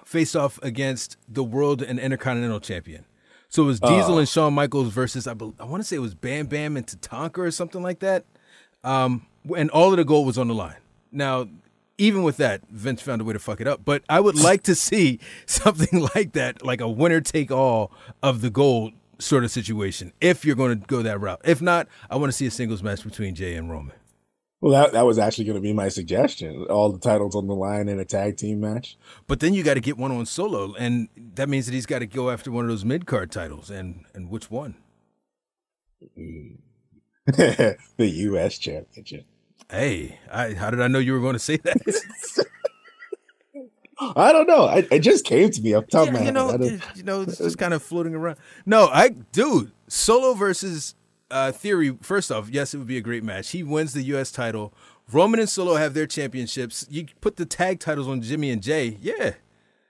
face off against the world and intercontinental champion. So it was Diesel and Shawn Michaels versus I, bel I want to say it was Bam Bam and Tatanka or something like that. Um, and all of the gold was on the line. Now, even with that, Vince found a way to fuck it up. But I would like to see *laughs* something like that, like a winner take all of the gold sort of situation, if you're going to go that route. If not, I want to see a singles match between Jay and Roman. Well, that that was actually going to be my suggestion. All the titles on the line in a tag team match. But then you got to get one on solo, and that means that he's got to go after one of those mid card titles. And and which one? *laughs* the U.S. Championship. Hey, I, how did I know you were going to say that? *laughs* I don't know. I, it just came to me up top of my you know, you know, it's just kind of floating around. No, I, dude, Solo versus uh, Theory. First off, yes, it would be a great match. He wins the U.S. title. Roman and Solo have their championships. You put the tag titles on Jimmy and Jay. Yeah,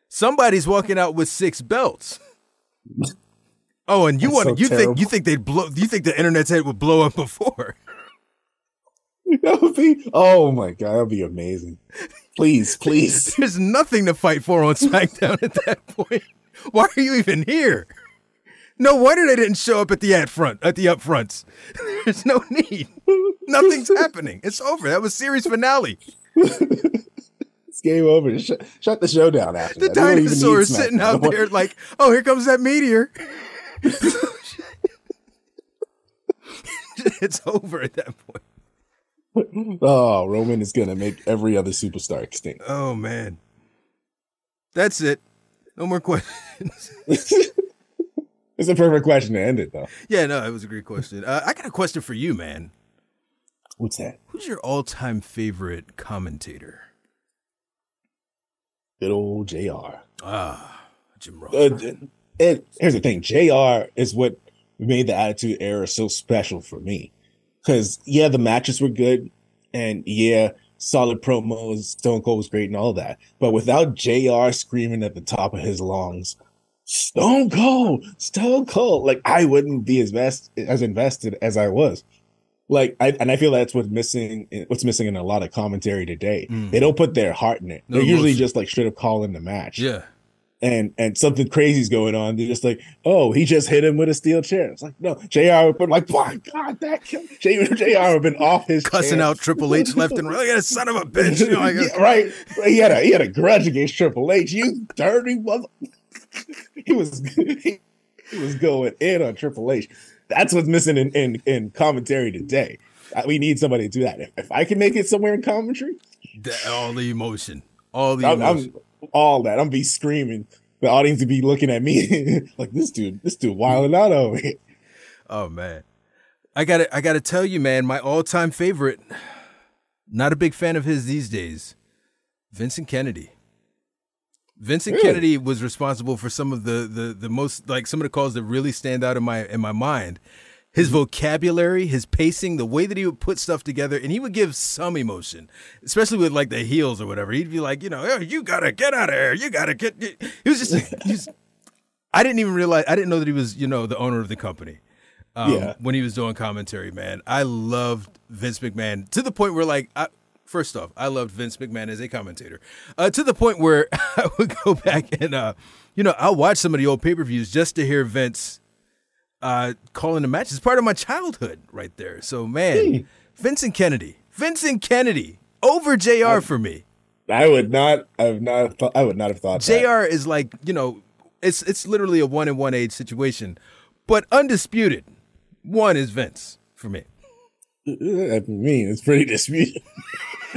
somebody's walking out with six belts. *laughs* Oh, and you want so you think you think they'd blow? You think the internet's head would blow up before? *laughs* that would be. Oh my god, that would be amazing. Please, *laughs* please. There's nothing to fight for on SmackDown at that point. Why are you even here? No wonder they didn't show up at the at front at the upfronts. *laughs* There's no need. Nothing's *laughs* happening. It's over. That was series finale. It's game over. Shut, shut the show down after The that. We don't even need dinosaur is sitting out *laughs* there like, oh, here comes that meteor. it's over at that point. Oh, Roman is gonna make every other superstar extinct. Oh man. That's it. No more questions. It's a perfect question to end it, though. yeah, no, it was a great question. Uh, I got a question for you, man. What's that? Who's your all-time favorite commentator? Good old Jr. Ah, Jim Ross. Uh, and here's the thing: Jr. is what made the Attitude Era so special for me. Because yeah, the matches were good, and yeah, solid promos. Stone Cold was great and all that. But without Jr. screaming at the top of his lungs, "Stone Cold, Stone Cold," like I wouldn't be as best as invested as I was. Like, I, and I feel that's what's missing. Eh, what's missing in a lot of commentary today. Mm. They don't put their heart in it. No They're usually just like straight up calling the match yeah. and and something crazy's going on. They're just like, oh, he just hit him with a steel chair. It's like, no, Jr. would been like, my God, that killed Jr. Jr. would have been off his *laughs* Cussing chair. out Triple H left and right. Look son of a bitch. You know, like, *laughs* Yeah, right. He had a he had a grudge against Triple H. You *laughs* dirty mother. *laughs* he was he, was going in on Triple H. That's what's missing in in, in commentary today. Uh, We need somebody to do that. If, if I can make it somewhere in commentary, that- all the emotion. All the I'm, emotion. I'm all that. I'm be screaming. The audience would be looking at me *laughs* like this dude, this dude wilding out over here. Oh man. I gotta I gotta tell you, man, my all-time favorite, not a big fan of his these days. Vincent Kennedy. Vincent Really? Kennedy was responsible for some of the, the the most like some of the calls that really stand out in my in my mind. His vocabulary, his pacing, the way that he would put stuff together, and he would give some emotion, especially with like the heels or whatever. He'd be like, you know, "Oh, you gotta get out of here. You gotta get. He was just, *laughs* he was, I didn't even realize, I didn't know that he was, you know, the owner of the company um, Yeah. when he was doing commentary, man. I loved Vince McMahon to the point where, like, I, first off, I loved Vince McMahon as a commentator uh, to the point where *laughs* I would go back and, uh, you know, I'll watch some of the old pay per views just to hear Vince uh, calling the match. It's part of my childhood right there. So, man, Vincent Kennedy, Vincent Kennedy over JR for me. I would not. I would not. Have thought, I would not have thought. JR is like, you know, it's it's literally a one in one age situation, but undisputed, one is Vince for me. I mean, it's pretty *laughs* disputed.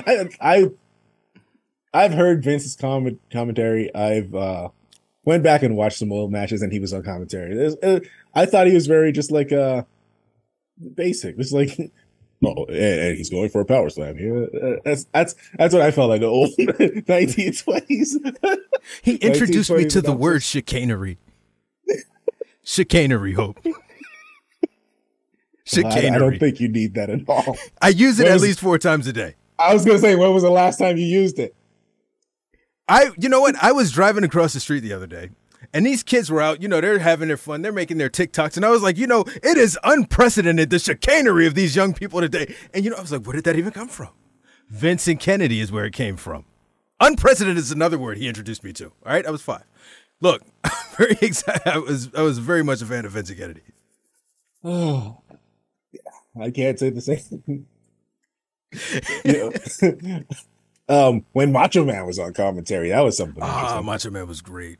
I, I, I've heard Vince's comment commentary. I've, uh, went back and watched some old matches, and he was on commentary. It was- I thought he was very just like uh basic. It's like, *laughs* oh, and, and he's going for a power slam. Yeah, uh, that's that's that's what I felt like the old *laughs* 1920s. He introduced me to the 1920s word chicanery. chicanery, Hope. I, Chicanery. I don't think you need that at all. *laughs* I use it When at was- least four times a day. I was gonna say, when was the last time you used it? I, you know what? I was driving across the street the other day, and these kids were out. You know, they're having their fun. They're making their TikToks, and I was like, you know, it is unprecedented the chicanery of these young people today. And you know, I was like, where did that even come from? Vincent Kennedy is where it came from. Unprecedented is another word he introduced me to. All right, I was five. Look, *laughs* very excited. I was, I was very much a fan of Vincent Kennedy. Oh, I can't say the same. *laughs* Um, when Macho Man was on commentary, that was something. Ah. Macho Man was great.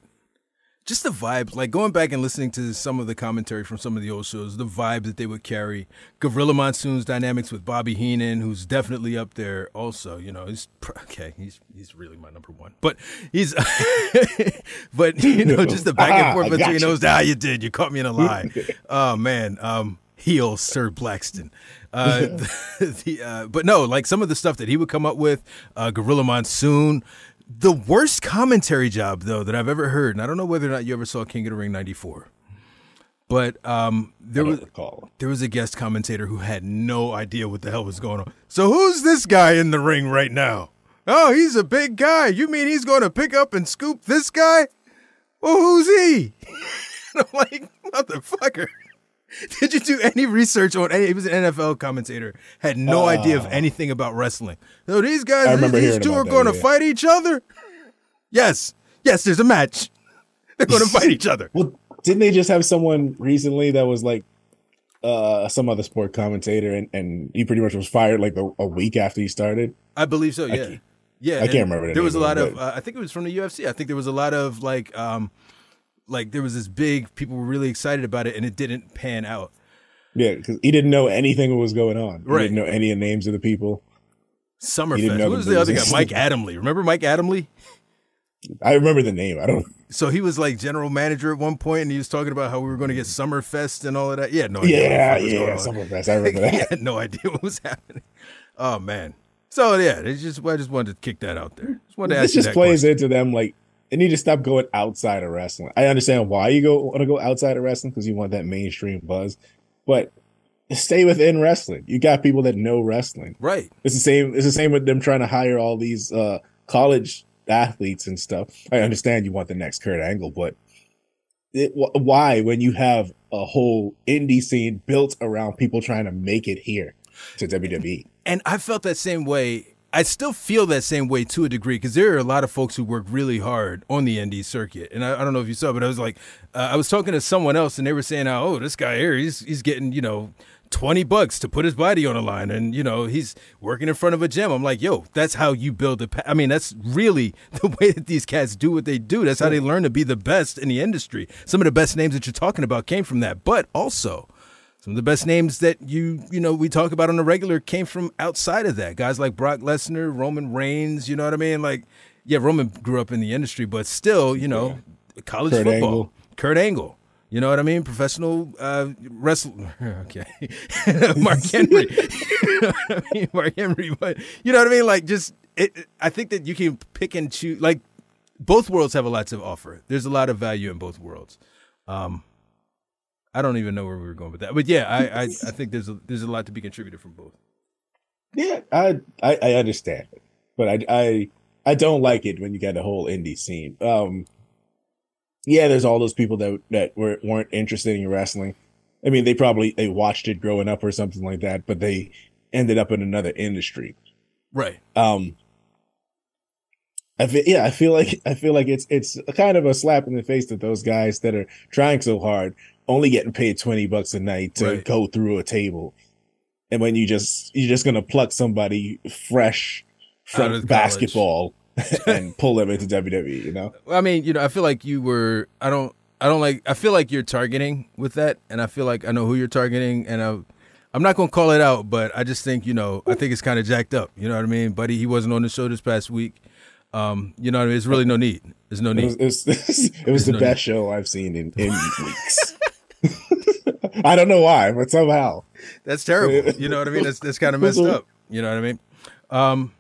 Just the vibes, like going back and listening to some of the commentary from some of the old shows, the vibe that they would carry. Gorilla Monsoon's dynamics with Bobby Heenan, who's definitely up there. Also, you know, he's okay. He's he's really my number one, but he's, *laughs* but you know, just the back and *laughs* Ah, forth I between gotcha. those. Ah, you did. You caught me in a lie. oh man, um, heel Sir Blackston. Uh, the, *laughs* *laughs* the, uh, but no, like some of the stuff that he would come up with, uh, Gorilla Monsoon. The worst commentary job though that I've ever heard, and I don't know whether or not you ever saw King of the Ring '94, but um, there was recall. there was a guest commentator who had no idea what the hell was going on. So who's this guy in the ring right now? Oh, he's a big guy. You mean he's going to pick up and scoop this guy? Well, who's he? and *laughs* I'm like, motherfucker. *laughs* Did you do any research on any? He was an NFL commentator. Had no idea of anything about wrestling. So these guys, these, these two are going to yeah. fight each other. Yes, yes. There's a match. *laughs* They're going to fight each other. Well, didn't they just have someone recently that was like uh some other sport commentator, and and he pretty much was fired like a, a week after he started? I believe so. Yeah, can't- yeah. I can't remember the There was a lot of of. Uh, I think it was from the UFC. I think there was a lot of like, um, like there was this big. People were really excited about it, and it didn't pan out. Yeah, because he didn't know anything what was going on. He Right. didn't know any of the names of the people. Summerfest. Who was the other guy? Mike Adamle. Remember Mike Adamle? I remember the name. I don't. So he was like general manager at one point, and he was talking about how we were going to get Summerfest and all of that. Yeah, no idea. Yeah, what the fuck was yeah. Summerfest. I remember he that. *laughs* had no idea what was happening. Oh man. So yeah, it's just I just wanted to kick that out there. Just wanted to This ask you just plays question. into them like they need to stop going outside of wrestling. I understand why you go want to go outside of wrestling because you want that mainstream buzz, but stay within wrestling. You got people that know wrestling. Right. It's the same. It's the same with them trying to hire all these uh, college athletes and stuff. I understand you want the next Kurt Angle, but it, wh- why when you have a whole indie scene built around people trying to make it here to? WWE? And I felt that same way. I still feel that same way to a degree because there are a lot of folks who work really hard on the indie circuit. And I, I don't know if you saw, but I was like, uh, I was talking to someone else, and they were saying, "Oh, this guy here, he's he's getting you know." 20 bucks to put his body on the line and you know he's working in front of a gym i'm like yo that's how you build a pa- i mean that's really *laughs* the way that these cats do what they do that's how they learn to be the best in the industry some of the best names that you're talking about came from that but also some of the best names that you you know we talk about on the regular came from outside of that. Guys like Brock Lesnar, Roman Reigns. You know what I mean? Like, yeah, Roman grew up in the industry, but still, you know, college Kurt football. Angle. Kurt Angle. You know what I mean? Professional uh, wrestler. *laughs* Okay, *laughs* Mark Henry. you know what I mean? Mark Henry. But you know what I mean? Like, just it, it- I think that you can pick and choose. Like, both worlds have a lot to offer. There's a lot of value in both worlds. Um, I don't even know where we were going with that, but yeah, I I, I think there's a, there's a lot to be contributed from both. Yeah, I, I I understand it, but I I I don't like it when you got a whole indie scene. Um, yeah, there's all those people that that were weren't interested in wrestling. I mean, they probably they watched it growing up or something like that, but they ended up in another industry. Right. Um, I feel yeah, I feel like I feel like it's it's kind of a slap in the face to those guys that are trying so hard, only getting paid twenty bucks a night to Right. go through a table, and when you just you're just gonna pluck somebody fresh from basketball *laughs* and pull them into WWE, you know? Well, I mean, you know, I feel like you were. I don't. I don't like. I feel like you're targeting with that, and I feel like I know who you're targeting, and I, I'm not gonna call it out, but I just think you know, I think it's kind of jacked up. You know what I mean, buddy? He wasn't on the show this past week. Um, you know, what I mean? there's really no need. There's no It was, need. it was, it was *laughs* the no best show I've seen in, in weeks. *laughs* I don't know why, but somehow. That's terrible. You know what I mean? That's that's kind of messed up. You know what I mean? Um,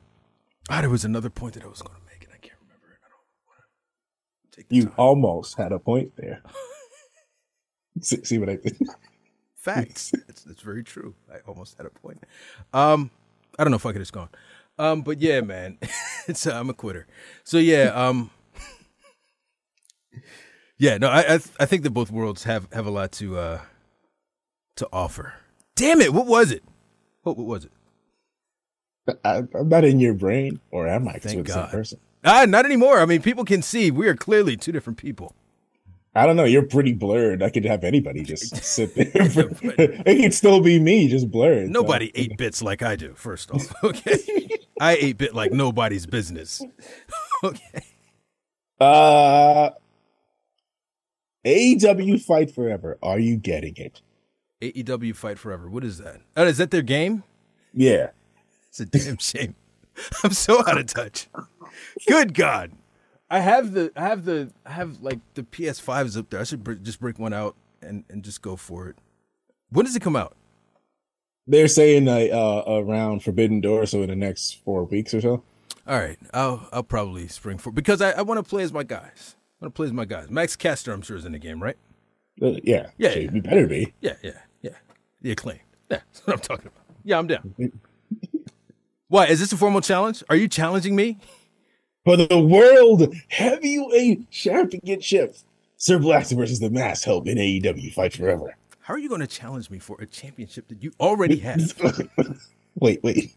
ah, there was another point that I was going to make, and I can't remember it. I don't want to take You time. almost had a point there. *laughs* see, see what I did? Facts. it's, it's very true. I almost had a point. Um, I don't know if I could have gone. Um, but yeah, man, *laughs* it's uh, I'm a quitter. So yeah, um, *laughs* yeah, no, I I, th- I think that both worlds have have a lot to uh to offer. Damn it, what was it? What what was it? I, I'm not in your brain, or am I? Thank we're the same God. person. Ah, not anymore. I mean, people can see we are clearly two different people. I don't know. You're pretty blurred. I could have anybody just *laughs* sit *laughs* there. *laughs* it could still be me, just blurred. so- Nobody eight bits like I do. First off, okay, I eight bit like nobody's business. okay. Uh, AEW Fight Forever. Are you getting it? AEW Fight Forever. What is that? Oh, is that their game? Yeah. It's a damn *laughs* shame. I'm so out of touch. Good God. I have the I have the I have like the PS5s up there. I should br- just break one out and and just go for it. When does it come out? They're saying uh, uh, around Forbidden Door, so in the next four weeks or so. All right, I'll I'll probably spring for because I, I want to play as my guys. I want to play as my guys. Max Caster, I'm sure, is in the game, right? Uh, yeah. Yeah, So yeah. You better be. Yeah, yeah, yeah. The acclaim. Yeah, that's what I'm talking about. Yeah, I'm down. *laughs* Why is this a formal challenge? Are you challenging me? For the World Heavyweight Championship, Sir Blackston versus the Masked Hope in AEW Fight Forever. How are you going to challenge me for a championship that you already have? *laughs* wait, wait.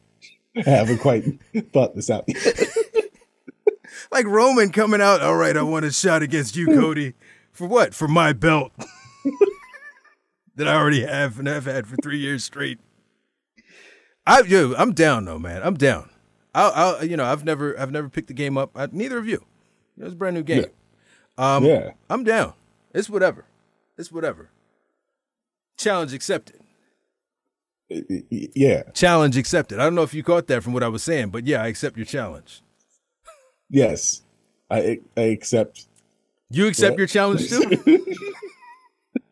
I haven't quite thought this out. *laughs* like Roman coming out. All right, I want a shot against you, Cody. For what? For my belt that I already have and have had for three years straight. I, yo, I'm down though, man. I'm down. I'll, I'll, you know, I've never, I've never picked the game up. I, neither of you. It was a brand new game. Um, yeah. I'm down. It's whatever. It's whatever. Challenge accepted. Yeah. Challenge accepted. I don't know if you caught that from what I was saying, but yeah, I accept your challenge. Yes. I I accept You accept Yeah. your challenge too? *laughs*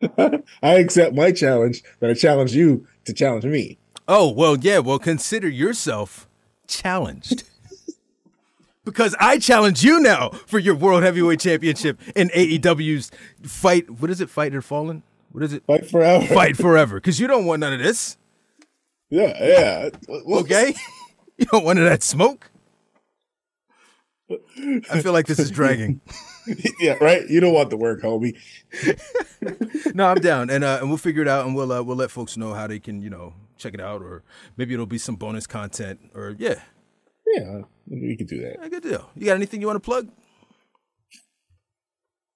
*laughs* I accept my challenge, but I challenge you to challenge me. Oh, well, yeah. Well, consider yourself challenged. *laughs* because I challenge you now for your World Heavyweight Championship in AEW's fight. What is it? Fight or Fallen? What is it? Fight forever. Fight forever. Because you don't want none of this. Yeah, yeah. Okay? *laughs* you don't want none of that smoke. I feel like this is dragging. *laughs* yeah, right. You don't want the work, homie. *laughs* no, I'm down, and uh, and we'll figure it out, and we'll uh, we'll let folks know how they can you know check it out, or maybe it'll be some bonus content, or yeah, Yeah, we can do that. yeah, good deal. You got anything you want to plug?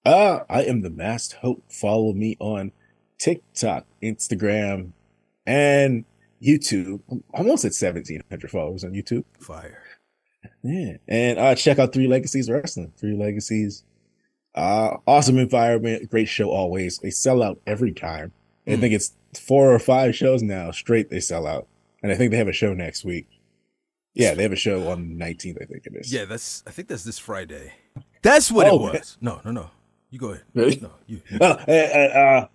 Uh, I am the Masked Hope. Follow me on TikTok, Instagram, and YouTube. I'm almost at 1,700 followers on YouTube. Fire. Yeah. And uh, check out Three Legacies Wrestling. Three Legacies. Uh, awesome environment. Great show always. They sell out every time. I think it's four or five shows now straight they sell out. And I think they have a show next week. Yeah, they have a show on the 19th, I think it is. Yeah, that's. I think that's this Friday. That's what Oh, it was. No, no, no. You go ahead. Really? No, you. *laughs* Uh, uh, uh,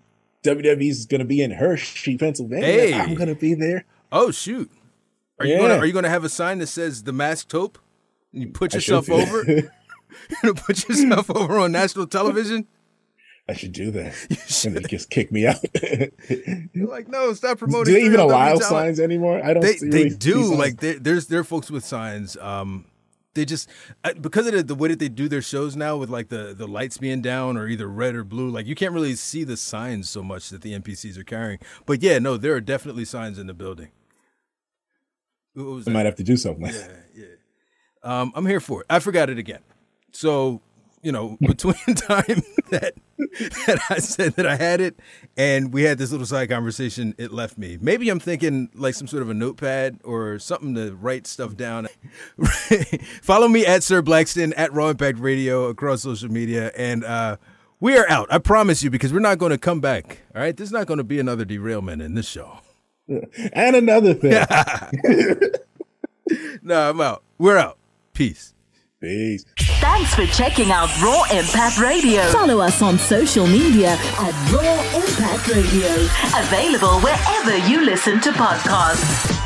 WWE's going to be in Hershey, Pennsylvania. Hey. I'm going to be there. Oh shoot. Are you gonna Are you gonna have a sign that says the masked hope? And you put yourself over. *laughs* You're gonna put yourself *laughs* over on national television. I should do that. *laughs* And they just kick me out. You're like, no, stop promoting. do they even allow talent. signs anymore? I don't They see they do. Like there, there's there are folks with signs. Um, they just uh, because of the, the way that they do their shows now with like the the lights being down or either red or blue. Like you can't really see the signs so much that the NPCs are carrying. But yeah, no, there are definitely signs in the building. What was I that? might have to do something. like Yeah, yeah. Um, I'm here for it. I forgot it again. So, you know, *laughs* between the time that that I said that I had it and we had this little side conversation, it left me. Maybe I'm thinking like some sort of a notepad or something to write stuff down. *laughs* Follow me at Sir Blackston at Raw Impact Radio across social media, and uh, we are out. I promise you, because we're not going to come back. All right, there's not going to be another derailment in this show. *laughs* And another thing. *laughs* No, I'm out. We're out. Peace. Peace. Thanks for checking out Raw Impact Radio. Follow us on social media at Raw Impact Radio. Available wherever you listen to podcasts.